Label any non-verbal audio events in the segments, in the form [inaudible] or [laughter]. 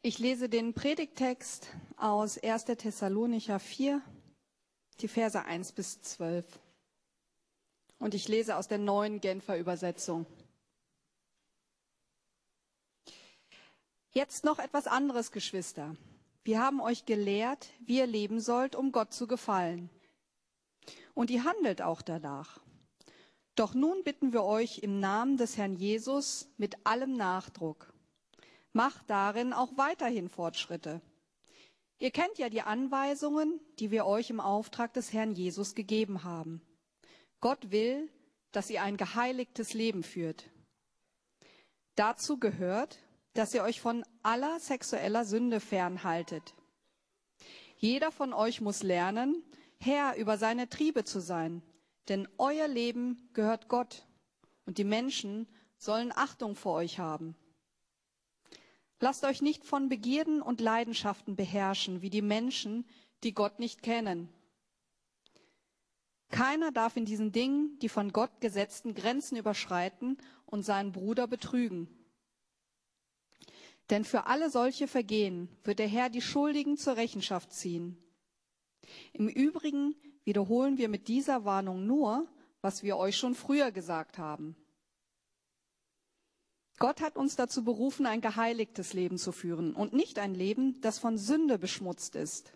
Ich lese den Predigtext aus 1. Thessalonicher 4, die Verse 1 bis 12. Und ich lese aus der neuen Genfer Übersetzung. Jetzt noch etwas anderes, Geschwister. Wir haben euch gelehrt, wie ihr leben sollt, um Gott zu gefallen. Und ihr handelt auch danach. Doch nun bitten wir euch im Namen des Herrn Jesus mit allem Nachdruck. Macht darin auch weiterhin Fortschritte. Ihr kennt ja die Anweisungen, die wir euch im Auftrag des Herrn Jesus gegeben haben. Gott will, dass ihr ein geheiligtes Leben führt. Dazu gehört, dass ihr euch von aller sexueller Sünde fernhaltet. Jeder von euch muss lernen, Herr über seine Triebe zu sein, denn euer Leben gehört Gott und die Menschen sollen Achtung vor euch haben. Lasst euch nicht von Begierden und Leidenschaften beherrschen, wie die Menschen, die Gott nicht kennen. Keiner darf in diesen Dingen die von Gott gesetzten Grenzen überschreiten und seinen Bruder betrügen. Denn für alle solche Vergehen wird der Herr die Schuldigen zur Rechenschaft ziehen. Im Übrigen wiederholen wir mit dieser Warnung nur, was wir euch schon früher gesagt haben. Gott hat uns dazu berufen, ein geheiligtes Leben zu führen und nicht ein Leben, das von Sünde beschmutzt ist.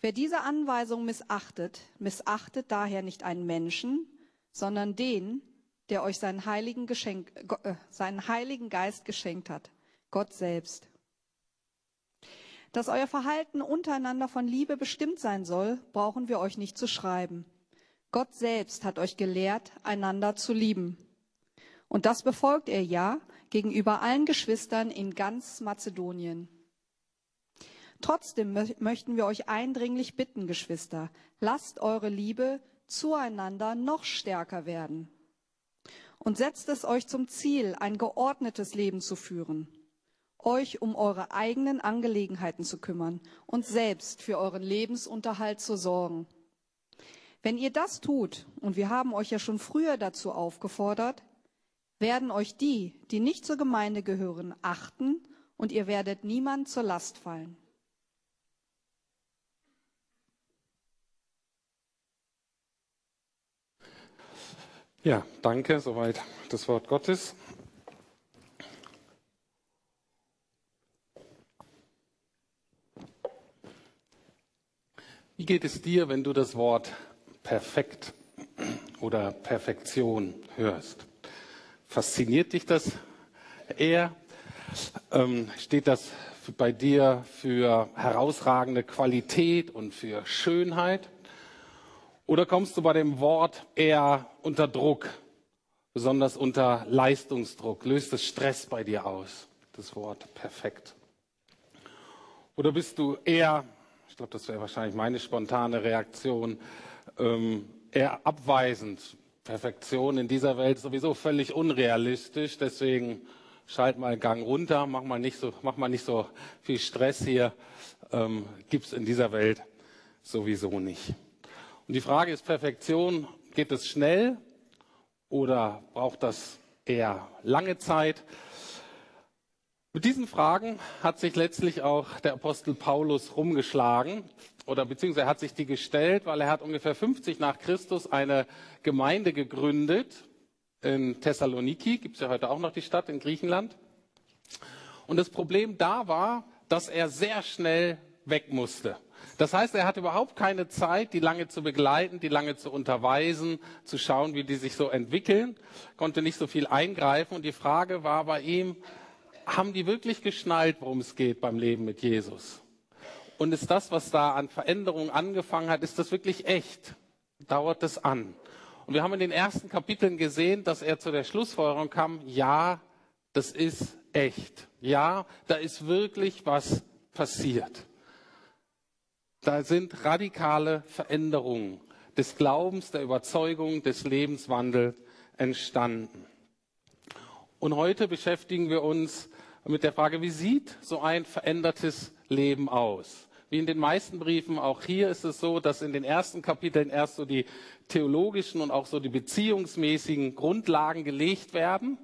Wer diese Anweisung missachtet, missachtet daher nicht einen Menschen, sondern den, der euch seinen heiligen, Geschenk, äh, seinen heiligen Geist geschenkt hat, Gott selbst. Dass euer Verhalten untereinander von Liebe bestimmt sein soll, brauchen wir euch nicht zu schreiben. Gott selbst hat euch gelehrt, einander zu lieben. Und das befolgt er ja gegenüber allen Geschwistern in ganz Mazedonien. Trotzdem möchten wir euch eindringlich bitten, Geschwister, lasst eure Liebe zueinander noch stärker werden und setzt es euch zum Ziel, ein geordnetes Leben zu führen, euch um eure eigenen Angelegenheiten zu kümmern und selbst für euren Lebensunterhalt zu sorgen. Wenn ihr das tut, und wir haben euch ja schon früher dazu aufgefordert, werden euch die, die nicht zur Gemeinde gehören, achten und ihr werdet niemand zur Last fallen. Ja, danke, soweit das Wort Gottes. Wie geht es dir, wenn du das Wort perfekt oder Perfektion hörst? Fasziniert dich das eher? Ähm, steht das bei dir für herausragende Qualität und für Schönheit? Oder kommst du bei dem Wort eher unter Druck, besonders unter Leistungsdruck? Löst es Stress bei dir aus, das Wort perfekt? Oder bist du eher, ich glaube, das wäre wahrscheinlich meine spontane Reaktion, ähm, eher abweisend? Perfektion in dieser Welt ist sowieso völlig unrealistisch, deswegen schalt mal einen Gang runter, mach mal nicht so, mach mal nicht so viel Stress hier, ähm, gibt es in dieser Welt sowieso nicht. Und die Frage ist Perfektion, geht es schnell oder braucht das eher lange Zeit? Mit diesen Fragen hat sich letztlich auch der Apostel Paulus rumgeschlagen oder beziehungsweise hat sich die gestellt, weil er hat ungefähr 50 nach Christus eine Gemeinde gegründet in Thessaloniki, gibt es ja heute auch noch die Stadt in Griechenland. Und das Problem da war, dass er sehr schnell weg musste. Das heißt, er hatte überhaupt keine Zeit, die lange zu begleiten, die lange zu unterweisen, zu schauen, wie die sich so entwickeln, konnte nicht so viel eingreifen. Und die Frage war bei ihm, haben die wirklich geschnallt, worum es geht beim Leben mit Jesus? Und ist das, was da an Veränderungen angefangen hat, ist das wirklich echt? Dauert es an? Und wir haben in den ersten Kapiteln gesehen, dass er zu der Schlussfolgerung kam, ja, das ist echt. Ja, da ist wirklich was passiert. Da sind radikale Veränderungen des Glaubens, der Überzeugung, des Lebenswandels entstanden. Und heute beschäftigen wir uns mit der Frage, wie sieht so ein verändertes Leben aus? Wie in den meisten Briefen, auch hier ist es so, dass in den ersten Kapiteln erst so die theologischen und auch so die beziehungsmäßigen Grundlagen gelegt werden.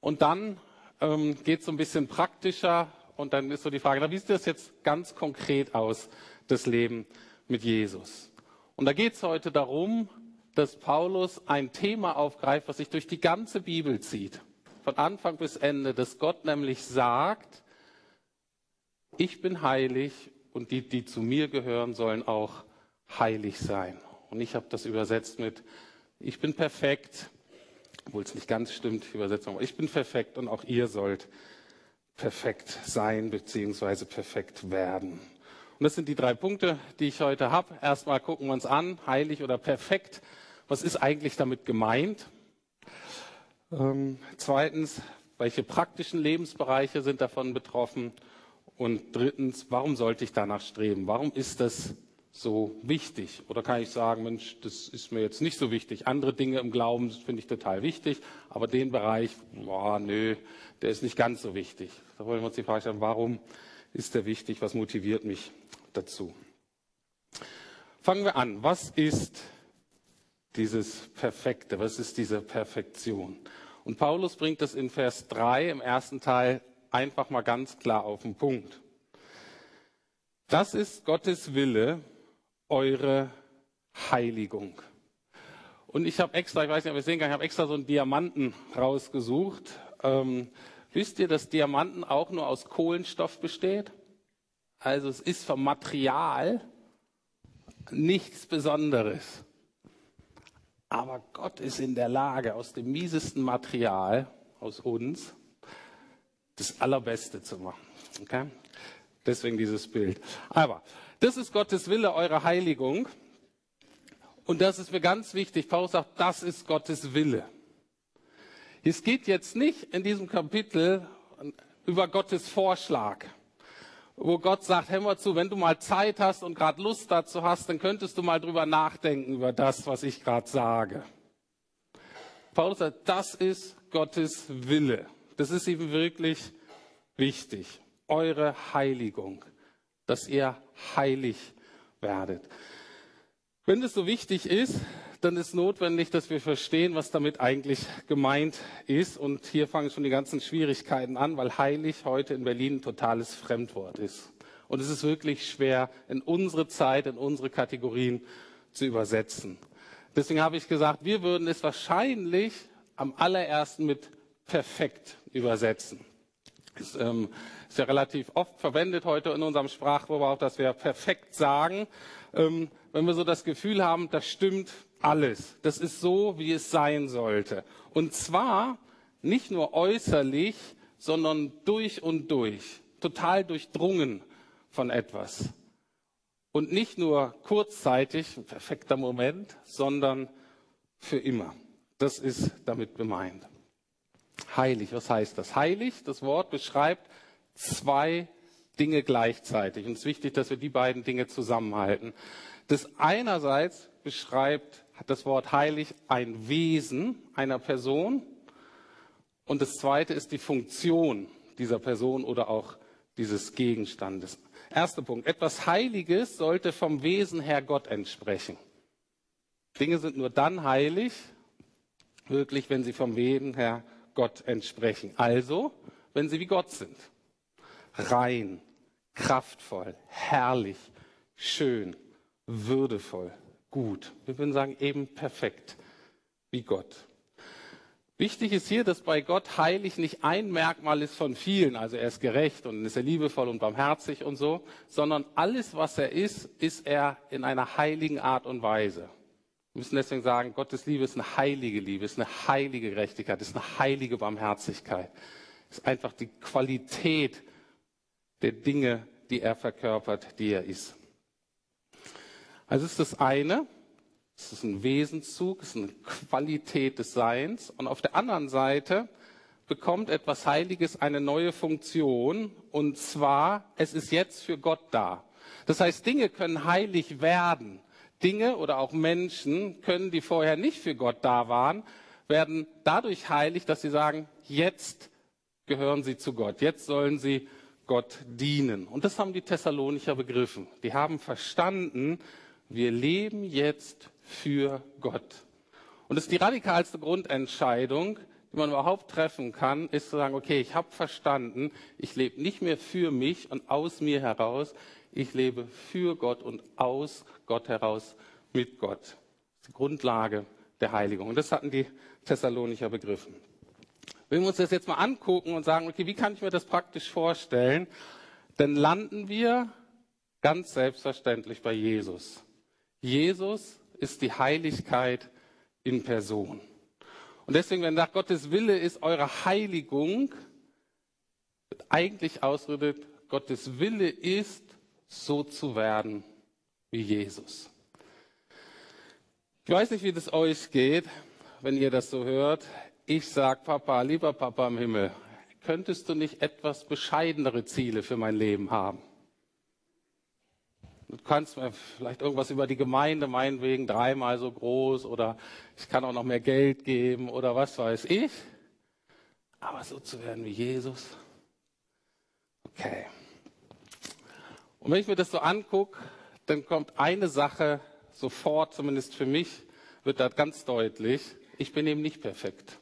Und dann ähm, geht es so ein bisschen praktischer Und dann ist so die Frage, wie sieht das jetzt ganz konkret aus, das Leben mit Jesus? Und da geht es heute darum, dass Paulus ein Thema aufgreift, was sich durch die ganze Bibel zieht. Von Anfang bis Ende, dass Gott nämlich sagt, ich bin heilig und die, die zu mir gehören, sollen auch heilig sein. Und ich habe das übersetzt mit, ich bin perfekt, obwohl es nicht ganz stimmt, die Übersetzung, aber ich bin perfekt und auch ihr sollt perfekt sein bzw. perfekt werden. Und das sind die drei Punkte, die ich heute habe. Erstmal gucken wir uns an, heilig oder perfekt. Was ist eigentlich damit gemeint? Ähm, zweitens, welche praktischen Lebensbereiche sind davon betroffen? Und drittens, warum sollte ich danach streben? Warum ist das so wichtig? Oder kann ich sagen, Mensch, das ist mir jetzt nicht so wichtig. Andere Dinge im Glauben finde ich total wichtig, aber den Bereich, boah, nö, der ist nicht ganz so wichtig. Da wollen wir uns die Frage stellen, warum ist der wichtig? Was motiviert mich dazu? Fangen wir an. Was ist dieses Perfekte? Was ist diese Perfektion? Und Paulus bringt das in Vers 3 im ersten Teil einfach mal ganz klar auf den Punkt. Das ist Gottes Wille, eure Heiligung. Und ich habe extra, ich weiß nicht, ob ihr sehen kann, ich habe extra so einen Diamanten rausgesucht. Ähm, wisst ihr, dass Diamanten auch nur aus Kohlenstoff besteht? Also es ist vom Material nichts Besonderes. Aber Gott ist in der Lage, aus dem miesesten Material, aus uns, das Allerbeste zu machen. Okay? Deswegen dieses Bild. Aber das ist Gottes Wille, eure Heiligung. Und das ist mir ganz wichtig. Paulus sagt, das ist Gottes Wille. Es geht jetzt nicht in diesem Kapitel über Gottes Vorschlag, wo Gott sagt, hör mal zu, wenn du mal Zeit hast und gerade Lust dazu hast, dann könntest du mal drüber nachdenken über das, was ich gerade sage. Paulus sagt, das ist Gottes Wille. Das ist ihm wirklich wichtig. Eure Heiligung dass ihr heilig werdet. Wenn es so wichtig ist, dann ist notwendig, dass wir verstehen, was damit eigentlich gemeint ist. Und hier fangen schon die ganzen Schwierigkeiten an, weil heilig heute in Berlin ein totales Fremdwort ist. Und es ist wirklich schwer, in unsere Zeit, in unsere Kategorien zu übersetzen. Deswegen habe ich gesagt, wir würden es wahrscheinlich am allerersten mit perfekt übersetzen. Ist, ähm, ist ja relativ oft verwendet heute in unserem Sprachgebrauch, dass wir perfekt sagen, ähm, wenn wir so das Gefühl haben, das stimmt alles. Das ist so, wie es sein sollte. Und zwar nicht nur äußerlich, sondern durch und durch. Total durchdrungen von etwas. Und nicht nur kurzzeitig, ein perfekter Moment, sondern für immer. Das ist damit gemeint. Heilig, was heißt das? Heilig, das Wort beschreibt zwei Dinge gleichzeitig. Und es ist wichtig, dass wir die beiden Dinge zusammenhalten. Das einerseits beschreibt hat das Wort heilig ein Wesen einer Person und das zweite ist die Funktion dieser Person oder auch dieses Gegenstandes. Erster Punkt. Etwas Heiliges sollte vom Wesen her Gott entsprechen. Dinge sind nur dann heilig, wirklich, wenn sie vom Wesen her Gott entsprechen. Also, wenn sie wie Gott sind. Rein, kraftvoll, herrlich, schön, würdevoll, gut. Wir würden sagen, eben perfekt, wie Gott. Wichtig ist hier, dass bei Gott heilig nicht ein Merkmal ist von vielen, also er ist gerecht und ist er liebevoll und barmherzig und so, sondern alles, was er ist, ist er in einer heiligen Art und Weise. Wir müssen deswegen sagen, Gottes Liebe ist eine heilige Liebe, ist eine heilige Gerechtigkeit, ist eine heilige Barmherzigkeit. Ist einfach die Qualität der Dinge, die er verkörpert, die er ist. Also ist das eine, es ist ein Wesenszug, es ist eine Qualität des Seins. Und auf der anderen Seite bekommt etwas Heiliges eine neue Funktion. Und zwar, es ist jetzt für Gott da. Das heißt, Dinge können heilig werden. Dinge oder auch Menschen können, die vorher nicht für Gott da waren, werden dadurch heilig, dass sie sagen, jetzt gehören sie zu Gott, jetzt sollen sie Gott dienen. Und das haben die Thessalonicher begriffen. Die haben verstanden, wir leben jetzt für Gott. Und das ist die radikalste Grundentscheidung, die man überhaupt treffen kann, ist zu sagen, okay, ich habe verstanden, ich lebe nicht mehr für mich und aus mir heraus, ich lebe für Gott und aus Gott heraus mit Gott. Das ist die Grundlage der Heiligung. Und das hatten die Thessalonicher begriffen. Wenn wir uns das jetzt mal angucken und sagen, okay, wie kann ich mir das praktisch vorstellen, dann landen wir ganz selbstverständlich bei Jesus. Jesus ist die Heiligkeit in Person. Und deswegen, wenn nach Gottes Wille ist eure Heiligung, wird eigentlich ausgedrückt, Gottes Wille ist, so zu werden wie Jesus. Ich weiß nicht, wie das euch geht, wenn ihr das so hört. Ich sag, Papa, lieber Papa im Himmel, könntest du nicht etwas bescheidenere Ziele für mein Leben haben? Du kannst mir vielleicht irgendwas über die Gemeinde meinetwegen dreimal so groß oder ich kann auch noch mehr Geld geben oder was weiß ich. Aber so zu werden wie Jesus. Okay. Und wenn ich mir das so angucke, dann kommt eine Sache sofort, zumindest für mich, wird da ganz deutlich. Ich bin eben nicht perfekt.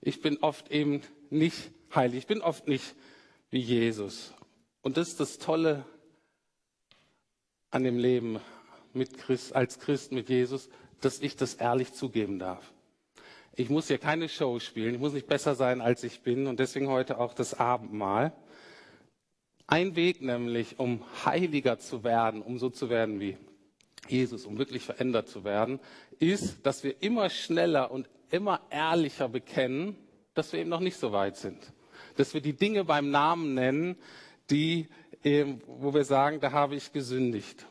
Ich bin oft eben nicht heilig. Ich bin oft nicht wie Jesus. Und das ist das Tolle an dem Leben mit Christ, als Christ mit Jesus, dass ich das ehrlich zugeben darf. Ich muss hier keine Show spielen, ich muss nicht besser sein, als ich bin und deswegen heute auch das Abendmahl. Ein Weg nämlich, um heiliger zu werden, um so zu werden wie Jesus, um wirklich verändert zu werden, ist, dass wir immer schneller und immer ehrlicher bekennen, dass wir eben noch nicht so weit sind. Dass wir die Dinge beim Namen nennen, die wo wir sagen, da habe ich gesündigt.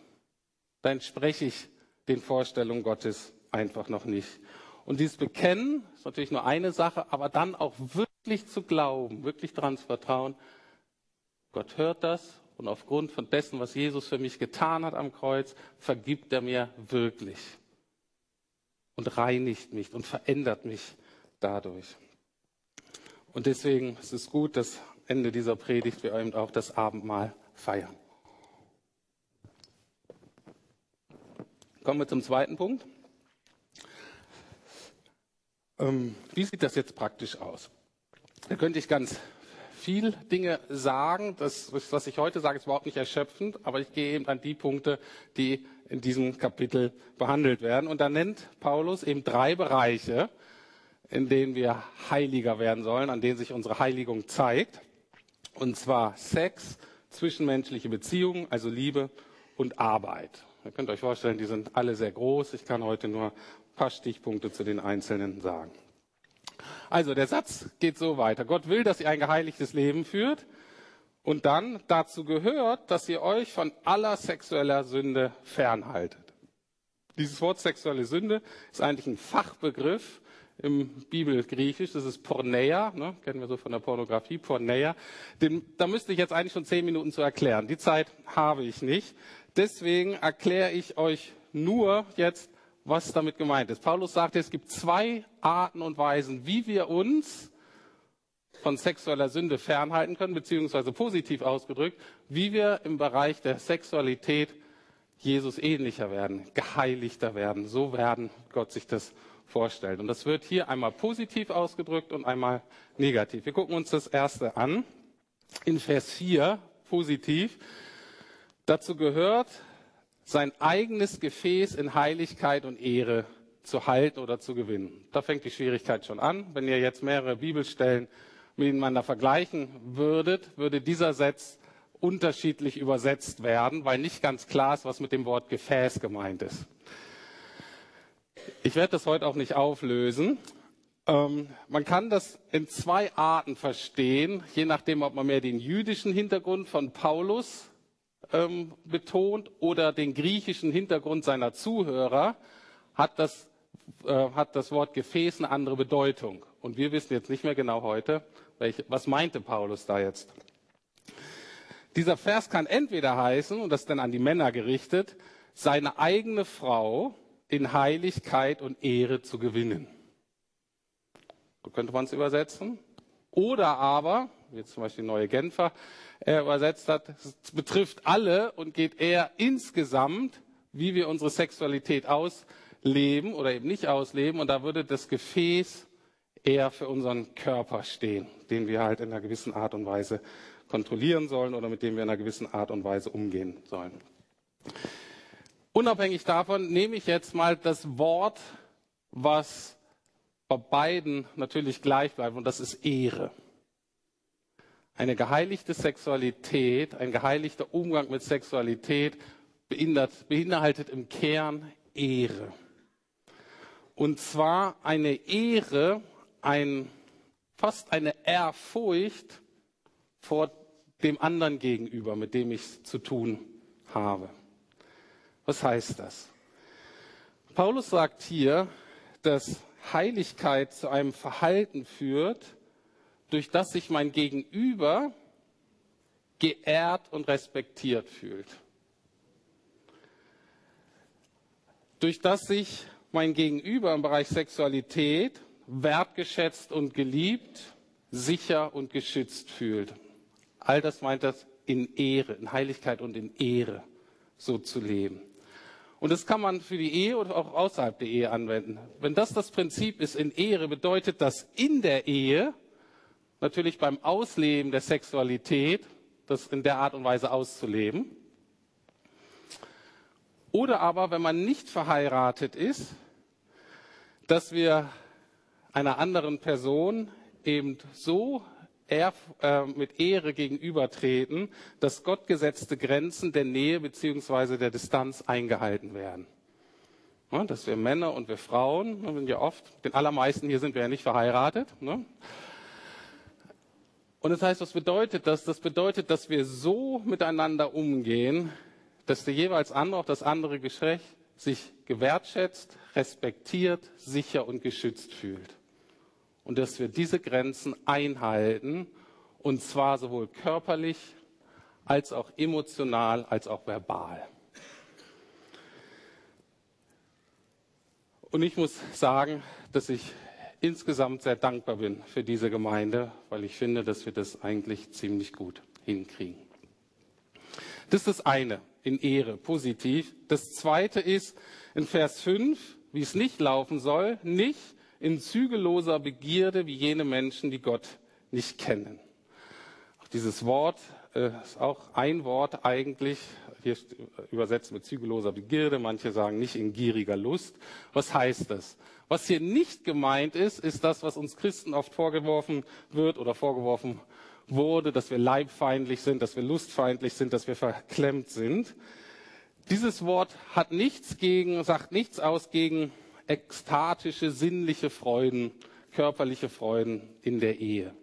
Da entspreche ich den Vorstellungen Gottes einfach noch nicht. Und dieses Bekennen ist natürlich nur eine Sache, aber dann auch wirklich zu glauben, wirklich daran zu vertrauen, Gott hört das und aufgrund von dessen, was Jesus für mich getan hat am Kreuz, vergibt er mir wirklich und reinigt mich und verändert mich dadurch. Und deswegen ist es gut, dass Ende dieser Predigt wir eben auch das Abendmahl feiern. Kommen wir zum zweiten Punkt. Ähm, wie sieht das jetzt praktisch aus? Da könnte ich ganz viel Dinge sagen. Das, was ich heute sage, ist überhaupt nicht erschöpfend, aber ich gehe eben an die Punkte, die in diesem Kapitel behandelt werden. Und da nennt Paulus eben drei Bereiche, in denen wir heiliger werden sollen, an denen sich unsere Heiligung zeigt. Und zwar Sex, zwischenmenschliche Beziehungen, also Liebe und Arbeit. Ihr könnt euch vorstellen, die sind alle sehr groß. Ich kann heute nur ein paar Stichpunkte zu den einzelnen sagen. Also der Satz geht so weiter. Gott will, dass ihr ein geheiligtes Leben führt. Und dann dazu gehört, dass ihr euch von aller sexueller Sünde fernhaltet. Dieses Wort sexuelle Sünde ist eigentlich ein Fachbegriff im Bibelgriechisch, das ist Porneia, ne, kennen wir so von der Pornografie, Porneia. Den, da müsste ich jetzt eigentlich schon zehn Minuten zu erklären. Die Zeit habe ich nicht. Deswegen erkläre ich euch nur jetzt, was damit gemeint ist. Paulus sagt, es gibt zwei Arten und Weisen, wie wir uns von sexueller Sünde fernhalten können, beziehungsweise positiv ausgedrückt, wie wir im Bereich der Sexualität Jesus ähnlicher werden, geheiligter werden, so werden, Gott sich das vorstellt. Und das wird hier einmal positiv ausgedrückt und einmal negativ. Wir gucken uns das erste an. In Vers 4, positiv. Dazu gehört, sein eigenes Gefäß in Heiligkeit und Ehre zu halten oder zu gewinnen. Da fängt die Schwierigkeit schon an. Wenn ihr jetzt mehrere Bibelstellen miteinander vergleichen würdet, würde dieser Satz unterschiedlich übersetzt werden, weil nicht ganz klar ist, was mit dem Wort Gefäß gemeint ist. Ich werde das heute auch nicht auflösen. Ähm, man kann das in zwei Arten verstehen, je nachdem, ob man mehr den jüdischen Hintergrund von Paulus ähm, betont oder den griechischen Hintergrund seiner Zuhörer, hat das, äh, hat das Wort Gefäß eine andere Bedeutung. Und wir wissen jetzt nicht mehr genau heute, welche, was meinte Paulus da jetzt. Dieser Vers kann entweder heißen, und das ist dann an die Männer gerichtet, seine eigene Frau in Heiligkeit und Ehre zu gewinnen. So könnte man es übersetzen. Oder aber, wie zum Beispiel die neue Genfer er übersetzt hat, es betrifft alle und geht eher insgesamt, wie wir unsere Sexualität ausleben oder eben nicht ausleben. Und da würde das Gefäß eher für unseren Körper stehen, den wir halt in einer gewissen Art und Weise kontrollieren sollen oder mit dem wir in einer gewissen Art und Weise umgehen sollen. Unabhängig davon nehme ich jetzt mal das Wort, was bei beiden natürlich gleich bleibt, und das ist Ehre. Eine geheiligte Sexualität, ein geheiligter Umgang mit Sexualität beinhaltet im Kern Ehre. Und zwar eine Ehre, ein, fast eine Ehrfurcht vor dem anderen gegenüber, mit dem ich zu tun habe. Was heißt das? Paulus sagt hier, dass Heiligkeit zu einem Verhalten führt, durch das sich mein Gegenüber geehrt und respektiert fühlt. Durch das sich mein Gegenüber im Bereich Sexualität wertgeschätzt und geliebt, sicher und geschützt fühlt. All das meint das in Ehre, in Heiligkeit und in Ehre so zu leben. Und das kann man für die Ehe oder auch außerhalb der Ehe anwenden. Wenn das das Prinzip ist in Ehre, bedeutet das in der Ehe, natürlich beim Ausleben der Sexualität, das in der Art und Weise auszuleben. Oder aber, wenn man nicht verheiratet ist, dass wir einer anderen Person eben so er, äh, mit Ehre gegenübertreten, dass gottgesetzte Grenzen der Nähe beziehungsweise der Distanz eingehalten werden. Ja, dass wir Männer und wir Frauen, wir sind ja oft, den allermeisten hier sind wir ja nicht verheiratet. Ne? Und das heißt, was bedeutet das? Das bedeutet, dass wir so miteinander umgehen, dass der jeweils andere, auch das andere Geschlecht, sich gewertschätzt, respektiert, sicher und geschützt fühlt und dass wir diese Grenzen einhalten, und zwar sowohl körperlich als auch emotional als auch verbal. Und ich muss sagen, dass ich insgesamt sehr dankbar bin für diese Gemeinde, weil ich finde, dass wir das eigentlich ziemlich gut hinkriegen. Das ist das eine, in Ehre, positiv. Das zweite ist in Vers 5, wie es nicht laufen soll, nicht in zügelloser Begierde wie jene Menschen, die Gott nicht kennen. Auch dieses Wort äh, ist auch ein Wort eigentlich, hier übersetzt mit zügelloser Begierde, manche sagen nicht in gieriger Lust. Was heißt das? Was hier nicht gemeint ist, ist das, was uns Christen oft vorgeworfen wird oder vorgeworfen wurde, dass wir leibfeindlich sind, dass wir lustfeindlich sind, dass wir verklemmt sind. Dieses Wort hat nichts gegen, sagt nichts aus gegen ekstatische, sinnliche Freuden, körperliche Freuden in der Ehe.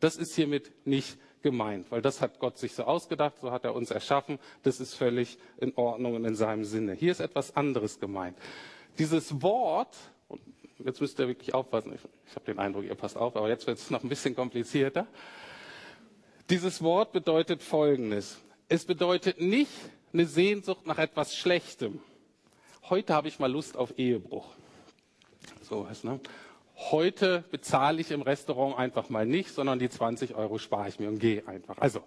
Das ist hiermit nicht gemeint, weil das hat Gott sich so ausgedacht, so hat er uns erschaffen. Das ist völlig in Ordnung und in seinem Sinne. Hier ist etwas anderes gemeint. Dieses Wort, und jetzt müsst ihr wirklich aufpassen, ich, ich habe den Eindruck, ihr passt auf, aber jetzt wird es noch ein bisschen komplizierter. Dieses Wort bedeutet Folgendes. Es bedeutet nicht eine Sehnsucht nach etwas Schlechtem. Heute habe ich mal Lust auf Ehebruch sowas. Ne? Heute bezahle ich im Restaurant einfach mal nicht, sondern die 20 Euro spare ich mir und gehe einfach. Also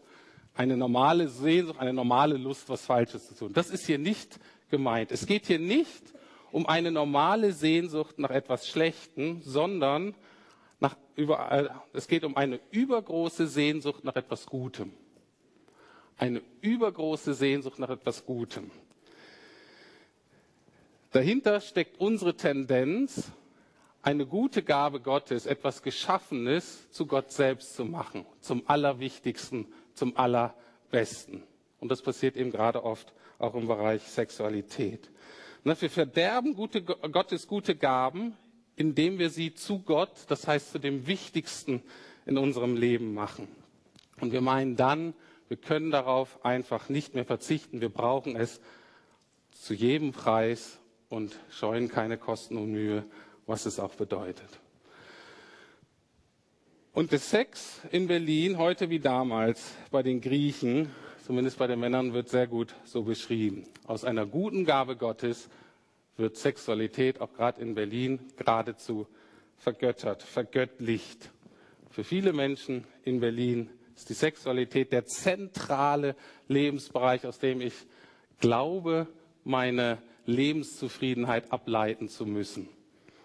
eine normale Sehnsucht, eine normale Lust, was Falsches zu tun. Das ist hier nicht gemeint. Es geht hier nicht um eine normale Sehnsucht nach etwas Schlechtem, sondern nach überall, es geht um eine übergroße Sehnsucht nach etwas Gutem. Eine übergroße Sehnsucht nach etwas Gutem. Dahinter steckt unsere Tendenz, eine gute Gabe Gottes, etwas Geschaffenes zu Gott selbst zu machen, zum Allerwichtigsten, zum Allerbesten. Und das passiert eben gerade oft auch im Bereich Sexualität. wir verderben gute, Gottes gute Gaben, indem wir sie zu Gott, das heißt zu dem Wichtigsten in unserem Leben machen. Und wir meinen dann, wir können darauf einfach nicht mehr verzichten, wir brauchen es zu jedem Preis und scheuen keine Kosten und Mühe was es auch bedeutet. Und der Sex in Berlin, heute wie damals bei den Griechen, zumindest bei den Männern, wird sehr gut so beschrieben. Aus einer guten Gabe Gottes wird Sexualität auch gerade in Berlin geradezu vergöttert, vergöttlicht. Für viele Menschen in Berlin ist die Sexualität der zentrale Lebensbereich, aus dem ich glaube, meine Lebenszufriedenheit ableiten zu müssen.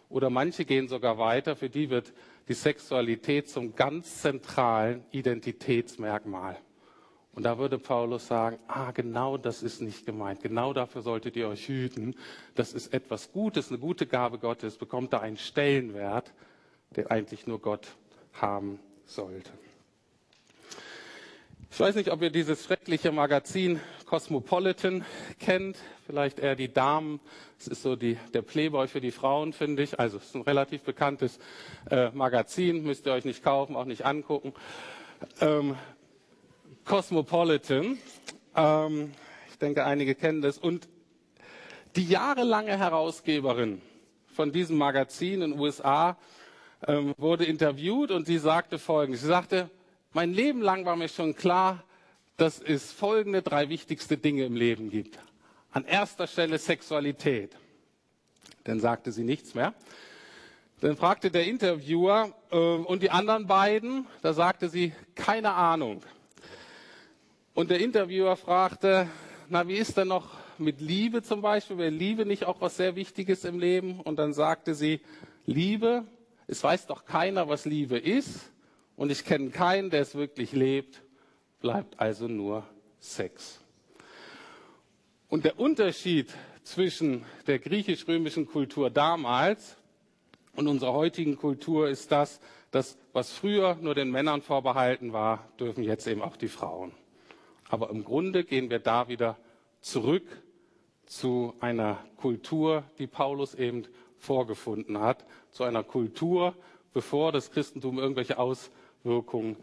Oder manche gehen sogar weiter, für die wird die Sexualität zum ganz zentralen Identitätsmerkmal. Und da würde Paulus sagen, ah, genau das ist nicht gemeint. Genau dafür solltet ihr euch hüten. Das ist etwas Gutes, eine gute Gabe Gottes, bekommt da einen Stellenwert, den eigentlich nur Gott haben sollte. Ich weiß nicht, ob ihr dieses schreckliche Magazin Cosmopolitan kennt. Vielleicht eher die Damen. Es ist so die, der Playboy für die Frauen, finde ich. Also es ist ein relativ bekanntes äh, Magazin. Müsst ihr euch nicht kaufen, auch nicht angucken. Ähm, Cosmopolitan. Ähm, ich denke, einige kennen das. Und die jahrelange Herausgeberin von diesem Magazin in den USA ähm, wurde interviewt und sie sagte Folgendes. Sie sagte, mein Leben lang war mir schon klar, dass es folgende drei wichtigste Dinge im Leben gibt. An erster Stelle Sexualität. Dann sagte sie nichts mehr. Dann fragte der Interviewer äh, und die anderen beiden, da sagte sie keine Ahnung. Und der Interviewer fragte, na, wie ist denn noch mit Liebe zum Beispiel? Wäre Liebe nicht auch was sehr Wichtiges im Leben? Und dann sagte sie, Liebe, es weiß doch keiner, was Liebe ist. Und ich kenne keinen, der es wirklich lebt. Bleibt also nur Sex. Und der Unterschied zwischen der griechisch-römischen Kultur damals und unserer heutigen Kultur ist das, dass was früher nur den Männern vorbehalten war, dürfen jetzt eben auch die Frauen. Aber im Grunde gehen wir da wieder zurück zu einer Kultur, die Paulus eben vorgefunden hat, zu einer Kultur, bevor das Christentum irgendwelche Auswirkungen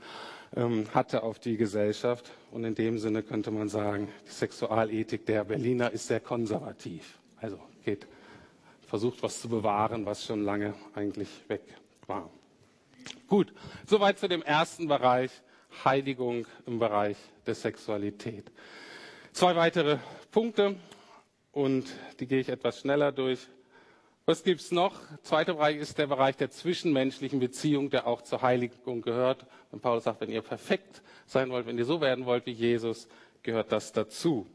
ähm, hatte auf die Gesellschaft. Und in dem Sinne könnte man sagen, die Sexualethik der Berliner ist sehr konservativ. Also geht, versucht was zu bewahren, was schon lange eigentlich weg war. Gut, soweit zu dem ersten Bereich, Heiligung im Bereich der Sexualität. Zwei weitere Punkte und die gehe ich etwas schneller durch. Was gibt's noch? Zweiter Bereich ist der Bereich der zwischenmenschlichen Beziehung, der auch zur Heiligung gehört. Und Paulus sagt, wenn ihr perfekt sein wollt, wenn ihr so werden wollt wie Jesus, gehört das dazu.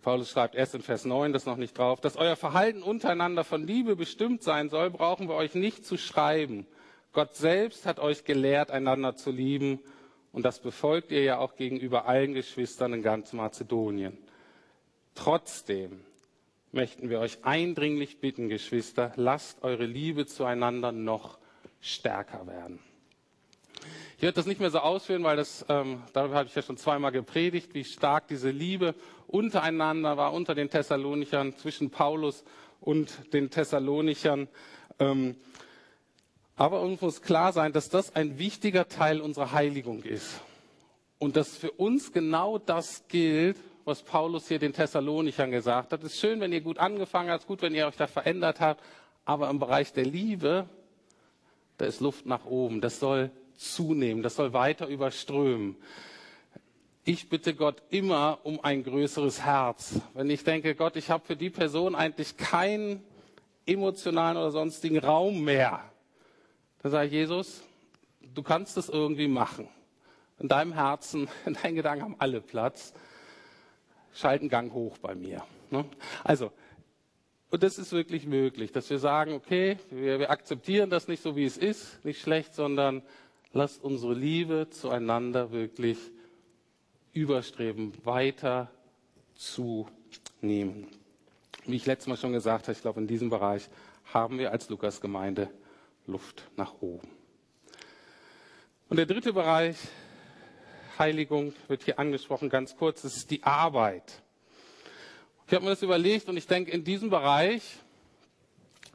Paulus schreibt erst in Vers 9, das noch nicht drauf, dass euer Verhalten untereinander von Liebe bestimmt sein soll, brauchen wir euch nicht zu schreiben. Gott selbst hat euch gelehrt, einander zu lieben und das befolgt ihr ja auch gegenüber allen Geschwistern in ganz Mazedonien. Trotzdem möchten wir euch eindringlich bitten, Geschwister, lasst eure Liebe zueinander noch stärker werden. Ich werde das nicht mehr so ausführen, weil das, ähm, darüber habe ich ja schon zweimal gepredigt, wie stark diese Liebe untereinander war, unter den Thessalonichern, zwischen Paulus und den Thessalonichern. Ähm, aber uns muss klar sein, dass das ein wichtiger Teil unserer Heiligung ist. Und dass für uns genau das gilt, was Paulus hier den Thessalonichern gesagt hat. Es ist schön, wenn ihr gut angefangen habt, gut, wenn ihr euch da verändert habt. Aber im Bereich der Liebe, da ist Luft nach oben. Das soll zunehmen. Das soll weiter überströmen. Ich bitte Gott immer um ein größeres Herz. Wenn ich denke, Gott, ich habe für die Person eigentlich keinen emotionalen oder sonstigen Raum mehr, dann sage ich, Jesus, du kannst es irgendwie machen. In deinem Herzen, [laughs] in deinen Gedanken haben alle Platz. Schalten Gang hoch bei mir. Ne? Also, und das ist wirklich möglich, dass wir sagen, okay, wir, wir akzeptieren das nicht so, wie es ist, nicht schlecht, sondern lasst unsere Liebe zueinander wirklich überstreben, weiter zunehmen. Wie ich letztes Mal schon gesagt habe, ich glaube, in diesem Bereich haben wir als Lukas-Gemeinde Luft nach oben. Und der dritte Bereich, Heiligung, wird hier angesprochen, ganz kurz, das ist die Arbeit. Ich habe mir das überlegt und ich denke, in diesem Bereich,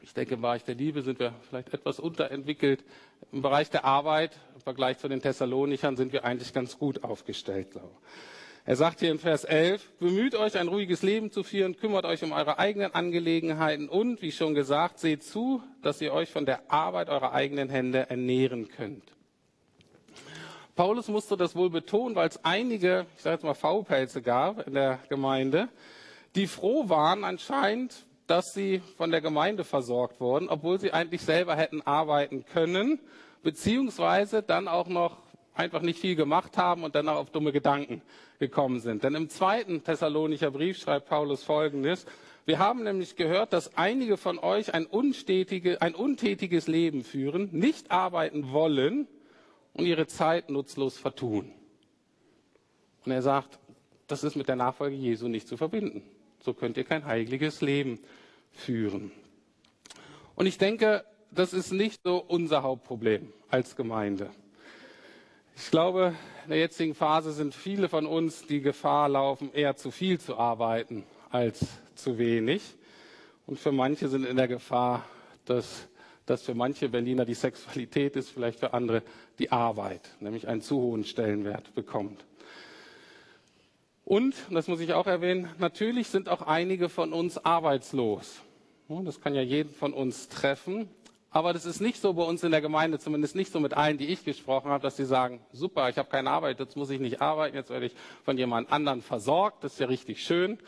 ich denke, im Bereich der Liebe sind wir vielleicht etwas unterentwickelt. Im Bereich der Arbeit, im Vergleich zu den Thessalonichern, sind wir eigentlich ganz gut aufgestellt, glaube ich. Er sagt hier in Vers 11, bemüht euch, ein ruhiges Leben zu führen, kümmert euch um eure eigenen Angelegenheiten und, wie schon gesagt, seht zu, dass ihr euch von der Arbeit eurer eigenen Hände ernähren könnt. Paulus musste das wohl betonen, weil es einige, ich sage jetzt mal V-Pelze gab in der Gemeinde, die froh waren anscheinend, dass sie von der Gemeinde versorgt wurden, obwohl sie eigentlich selber hätten arbeiten können, beziehungsweise dann auch noch einfach nicht viel gemacht haben und dann auch auf dumme Gedanken gekommen sind. Denn im zweiten Thessalonicher Brief schreibt Paulus Folgendes, Wir haben nämlich gehört, dass einige von euch ein, ein untätiges Leben führen, nicht arbeiten wollen und ihre Zeit nutzlos vertun. Und er sagt, das ist mit der Nachfolge Jesu nicht zu verbinden. So könnt ihr kein heiliges Leben führen. Und ich denke, das ist nicht so unser Hauptproblem als Gemeinde. Ich glaube, in der jetzigen Phase sind viele von uns die Gefahr laufen, eher zu viel zu arbeiten als zu wenig. Und für manche sind in der Gefahr, dass, dass für manche Berliner die Sexualität ist, vielleicht für andere die Arbeit, nämlich einen zu hohen Stellenwert bekommt. Und, das muss ich auch erwähnen, natürlich sind auch einige von uns arbeitslos. Das kann ja jeden von uns treffen. Aber das ist nicht so bei uns in der Gemeinde, zumindest nicht so mit allen, die ich gesprochen habe, dass sie sagen, super, ich habe keine Arbeit, jetzt muss ich nicht arbeiten, jetzt werde ich von jemand anderen versorgt, das ist ja richtig schön.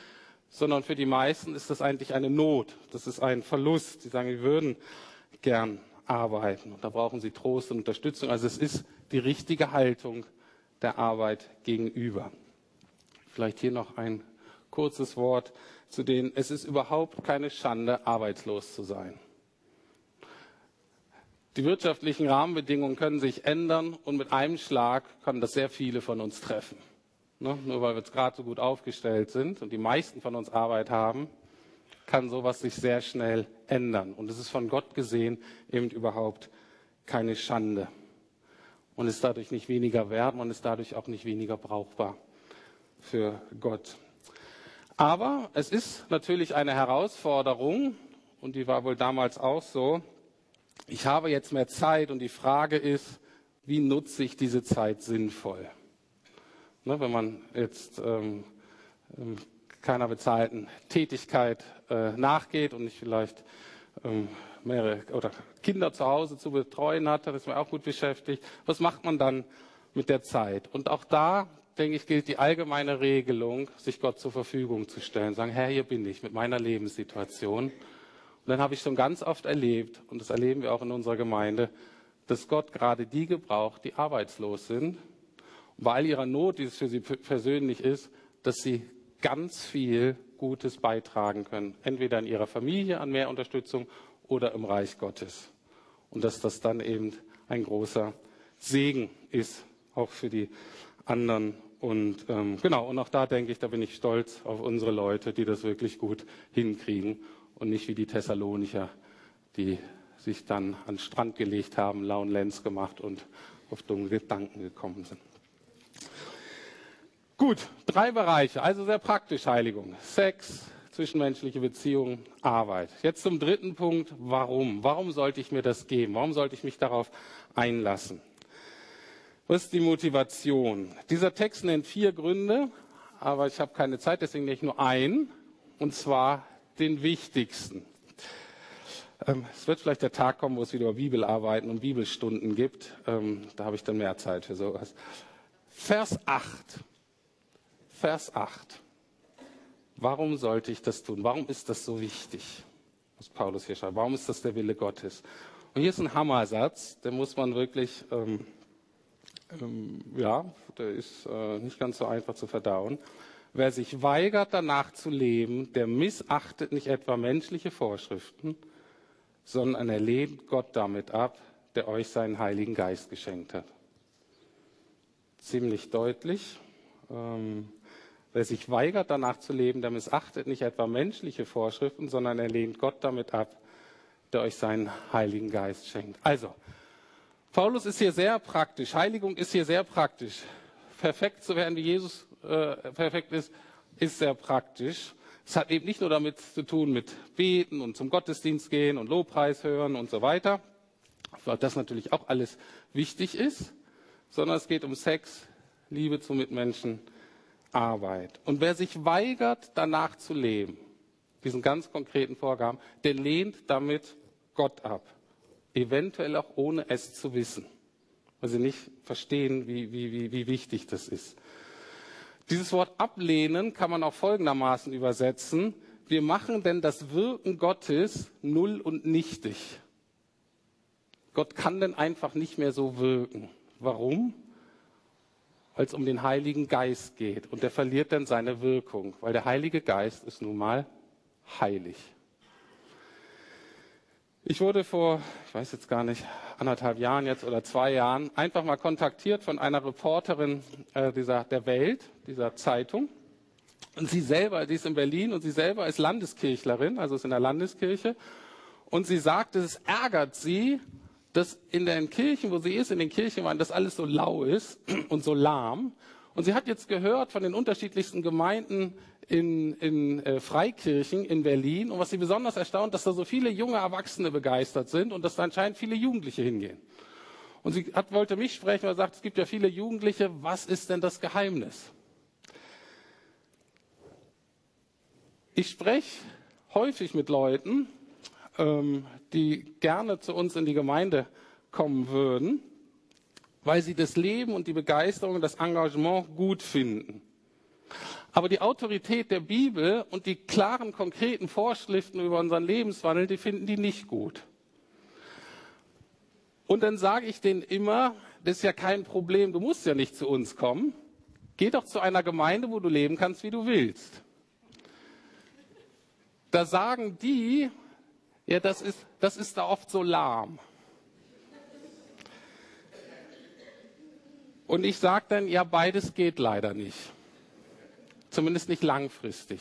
Sondern für die meisten ist das eigentlich eine Not, das ist ein Verlust. Sie sagen, sie würden gern arbeiten und da brauchen sie Trost und Unterstützung. Also es ist die richtige Haltung der Arbeit gegenüber. Vielleicht hier noch ein kurzes Wort zu denen. Es ist überhaupt keine Schande, arbeitslos zu sein. Die wirtschaftlichen Rahmenbedingungen können sich ändern und mit einem Schlag können das sehr viele von uns treffen. Ne? Nur weil wir jetzt gerade so gut aufgestellt sind und die meisten von uns Arbeit haben, kann sowas sich sehr schnell ändern. Und es ist von Gott gesehen eben überhaupt keine Schande. Und ist dadurch nicht weniger wert, man ist dadurch auch nicht weniger brauchbar für Gott. Aber es ist natürlich eine Herausforderung, und die war wohl damals auch so, ich habe jetzt mehr Zeit und die Frage ist, wie nutze ich diese Zeit sinnvoll? Ne, wenn man jetzt ähm, ähm, keiner bezahlten Tätigkeit äh, nachgeht und nicht vielleicht ähm, mehrere oder Kinder zu Hause zu betreuen hat, dann ist man auch gut beschäftigt. Was macht man dann mit der Zeit? Und auch da, denke ich, gilt die allgemeine Regelung, sich Gott zur Verfügung zu stellen. Sagen, Herr, hier bin ich mit meiner Lebenssituation. Und dann habe ich schon ganz oft erlebt, und das erleben wir auch in unserer Gemeinde, dass Gott gerade die gebraucht, die arbeitslos sind, bei all ihrer Not, die es für sie persönlich ist, dass sie ganz viel Gutes beitragen können. Entweder in ihrer Familie an mehr Unterstützung oder im Reich Gottes. Und dass das dann eben ein großer Segen ist, auch für die anderen. Und ähm, genau, und auch da denke ich, da bin ich stolz auf unsere Leute, die das wirklich gut hinkriegen und nicht wie die Thessalonicher, die sich dann an den Strand gelegt haben, lauen Lenz gemacht und auf dumme Gedanken gekommen sind. Gut, drei Bereiche, also sehr praktisch Heiligung. Sex, zwischenmenschliche Beziehungen, Arbeit. Jetzt zum dritten Punkt, warum? Warum sollte ich mir das geben? Warum sollte ich mich darauf einlassen? Was ist die Motivation? Dieser Text nennt vier Gründe, aber ich habe keine Zeit, deswegen nenne ich nur einen, und zwar den wichtigsten. Ähm, es wird vielleicht der Tag kommen, wo es wieder Bibelarbeiten und Bibelstunden gibt. Ähm, da habe ich dann mehr Zeit für sowas. Vers 8. Vers 8. Warum sollte ich das tun? Warum ist das so wichtig, was Paulus hier schreibt? Warum ist das der Wille Gottes? Und hier ist ein Hammersatz, den muss man wirklich, ähm, ähm, ja, der ist äh, nicht ganz so einfach zu verdauen. Wer sich weigert, danach zu leben, der missachtet nicht etwa menschliche Vorschriften, sondern er lehnt Gott damit ab, der euch seinen Heiligen Geist geschenkt hat. Ziemlich deutlich. Ähm, wer sich weigert, danach zu leben, der missachtet nicht etwa menschliche Vorschriften, sondern er lehnt Gott damit ab, der euch seinen Heiligen Geist schenkt. Also, Paulus ist hier sehr praktisch. Heiligung ist hier sehr praktisch. Perfekt zu werden, wie Jesus äh, perfekt ist, ist sehr praktisch. Es hat eben nicht nur damit zu tun mit Beten und zum Gottesdienst gehen und Lobpreis hören und so weiter, weil das natürlich auch alles wichtig ist, sondern es geht um Sex, Liebe zu Mitmenschen, Arbeit. Und wer sich weigert, danach zu leben, diesen ganz konkreten Vorgaben, der lehnt damit Gott ab. Eventuell auch ohne es zu wissen, weil sie nicht verstehen, wie, wie, wie, wie wichtig das ist. Dieses Wort ablehnen kann man auch folgendermaßen übersetzen. Wir machen denn das Wirken Gottes null und nichtig. Gott kann denn einfach nicht mehr so wirken. Warum? Es um den Heiligen Geist geht. Und der verliert dann seine Wirkung, weil der Heilige Geist ist nun mal heilig. Ich wurde vor, ich weiß jetzt gar nicht, anderthalb Jahren jetzt oder zwei Jahren einfach mal kontaktiert von einer Reporterin äh, dieser, der Welt, dieser Zeitung. Und sie selber, die ist in Berlin und sie selber ist Landeskirchlerin, also ist in der Landeskirche. Und sie sagte, es ärgert sie, dass in den Kirchen, wo sie ist, in den Kirchen, das alles so lau ist [clears throat] und so lahm. Und sie hat jetzt gehört von den unterschiedlichsten Gemeinden in, in äh, Freikirchen in Berlin. Und was sie besonders erstaunt, dass da so viele junge Erwachsene begeistert sind und dass da anscheinend viele Jugendliche hingehen. Und sie hat, wollte mich sprechen und sagt, es gibt ja viele Jugendliche. Was ist denn das Geheimnis? Ich spreche häufig mit Leuten, ähm, die gerne zu uns in die Gemeinde kommen würden, weil sie das Leben und die Begeisterung, das Engagement gut finden. Aber die Autorität der Bibel und die klaren, konkreten Vorschriften über unseren Lebenswandel, die finden die nicht gut. Und dann sage ich denen immer, das ist ja kein Problem, du musst ja nicht zu uns kommen. Geh doch zu einer Gemeinde, wo du leben kannst, wie du willst. Da sagen die, ja, das ist, das ist da oft so lahm. Und ich sage dann, ja, beides geht leider nicht. Zumindest nicht langfristig.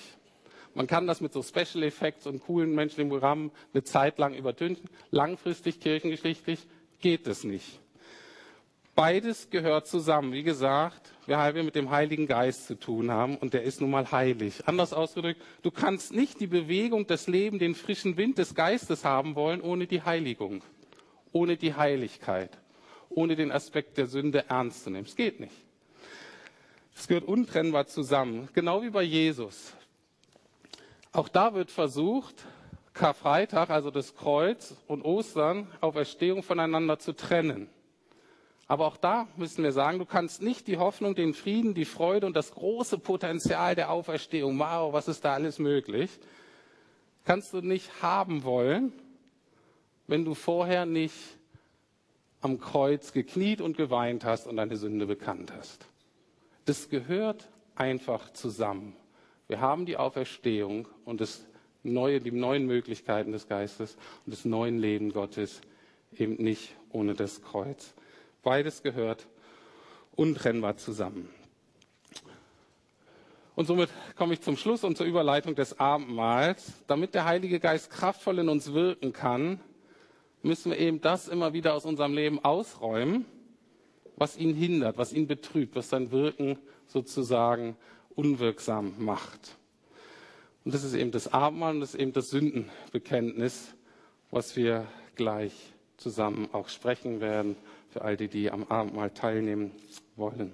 Man kann das mit so Special Effects und coolen menschlichen Programmen eine Zeit lang übertünchen. Langfristig, kirchengeschichtlich, geht es nicht. Beides gehört zusammen. Wie gesagt, wir haben mit dem Heiligen Geist zu tun haben und der ist nun mal heilig. Anders ausgedrückt, du kannst nicht die Bewegung, das Leben, den frischen Wind des Geistes haben wollen ohne die Heiligung, ohne die Heiligkeit, ohne den Aspekt der Sünde ernst zu nehmen. Es geht nicht. Es gehört untrennbar zusammen, genau wie bei Jesus. Auch da wird versucht, Karfreitag, also das Kreuz und Ostern, auf Erstehung voneinander zu trennen. Aber auch da müssen wir sagen, du kannst nicht die Hoffnung, den Frieden, die Freude und das große Potenzial der Auferstehung, wow, was ist da alles möglich, kannst du nicht haben wollen, wenn du vorher nicht am Kreuz gekniet und geweint hast und deine Sünde bekannt hast. Das gehört einfach zusammen. Wir haben die Auferstehung und das neue, die neuen Möglichkeiten des Geistes und des neuen Leben Gottes eben nicht ohne das Kreuz. Beides gehört untrennbar zusammen. Und somit komme ich zum Schluss und zur Überleitung des Abendmahls. Damit der Heilige Geist kraftvoll in uns wirken kann, müssen wir eben das immer wieder aus unserem Leben ausräumen was ihn hindert, was ihn betrübt, was sein Wirken sozusagen unwirksam macht. Und das ist eben das Abendmahl und das ist eben das Sündenbekenntnis, was wir gleich zusammen auch sprechen werden für all die, die am Abendmahl teilnehmen wollen.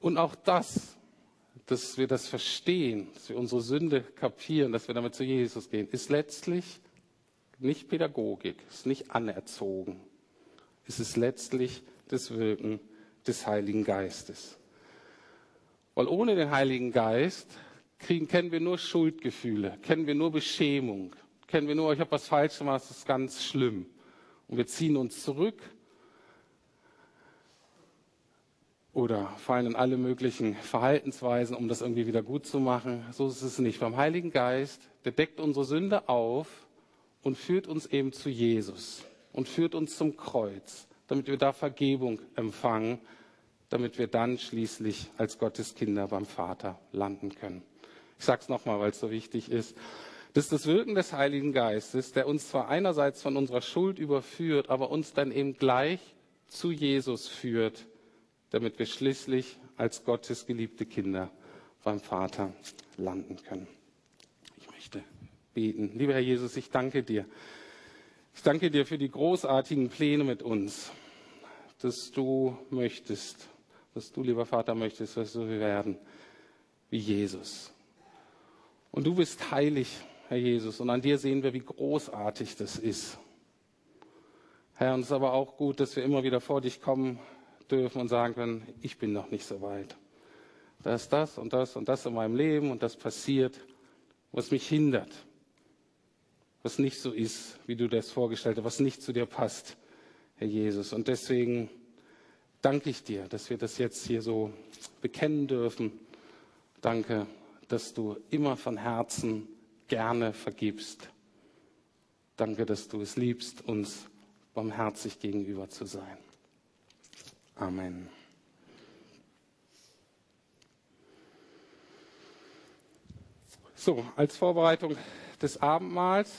Und auch das, dass wir das verstehen, dass wir unsere Sünde kapieren, dass wir damit zu Jesus gehen, ist letztlich nicht Pädagogik, ist nicht anerzogen ist es letztlich das Wirken des Heiligen Geistes. Weil ohne den Heiligen Geist kriegen, kennen wir nur Schuldgefühle, kennen wir nur Beschämung, kennen wir nur, ich habe was falsch gemacht, das ist ganz schlimm. Und wir ziehen uns zurück oder fallen in alle möglichen Verhaltensweisen, um das irgendwie wieder gut zu machen. So ist es nicht. Beim Heiligen Geist, der deckt unsere Sünde auf und führt uns eben zu Jesus und führt uns zum Kreuz, damit wir da Vergebung empfangen, damit wir dann schließlich als Gottes Kinder beim Vater landen können. Ich sage es nochmal, weil es so wichtig ist. Das ist das Wirken des Heiligen Geistes, der uns zwar einerseits von unserer Schuld überführt, aber uns dann eben gleich zu Jesus führt, damit wir schließlich als Gottes geliebte Kinder beim Vater landen können. Ich möchte beten. Lieber Herr Jesus, ich danke dir ich danke dir für die großartigen Pläne mit uns, dass du möchtest, dass du, lieber Vater, möchtest, dass wir werden wie Jesus. Und du bist heilig, Herr Jesus, und an dir sehen wir, wie großartig das ist. Herr, und es ist aber auch gut, dass wir immer wieder vor dich kommen dürfen und sagen können, ich bin noch nicht so weit. Da ist das und das und das in meinem Leben und das passiert, was mich hindert was nicht so ist, wie du das vorgestellt hast, was nicht zu dir passt, Herr Jesus. Und deswegen danke ich dir, dass wir das jetzt hier so bekennen dürfen. Danke, dass du immer von Herzen gerne vergibst. Danke, dass du es liebst, uns barmherzig gegenüber zu sein. Amen. So, als Vorbereitung des Abendmahls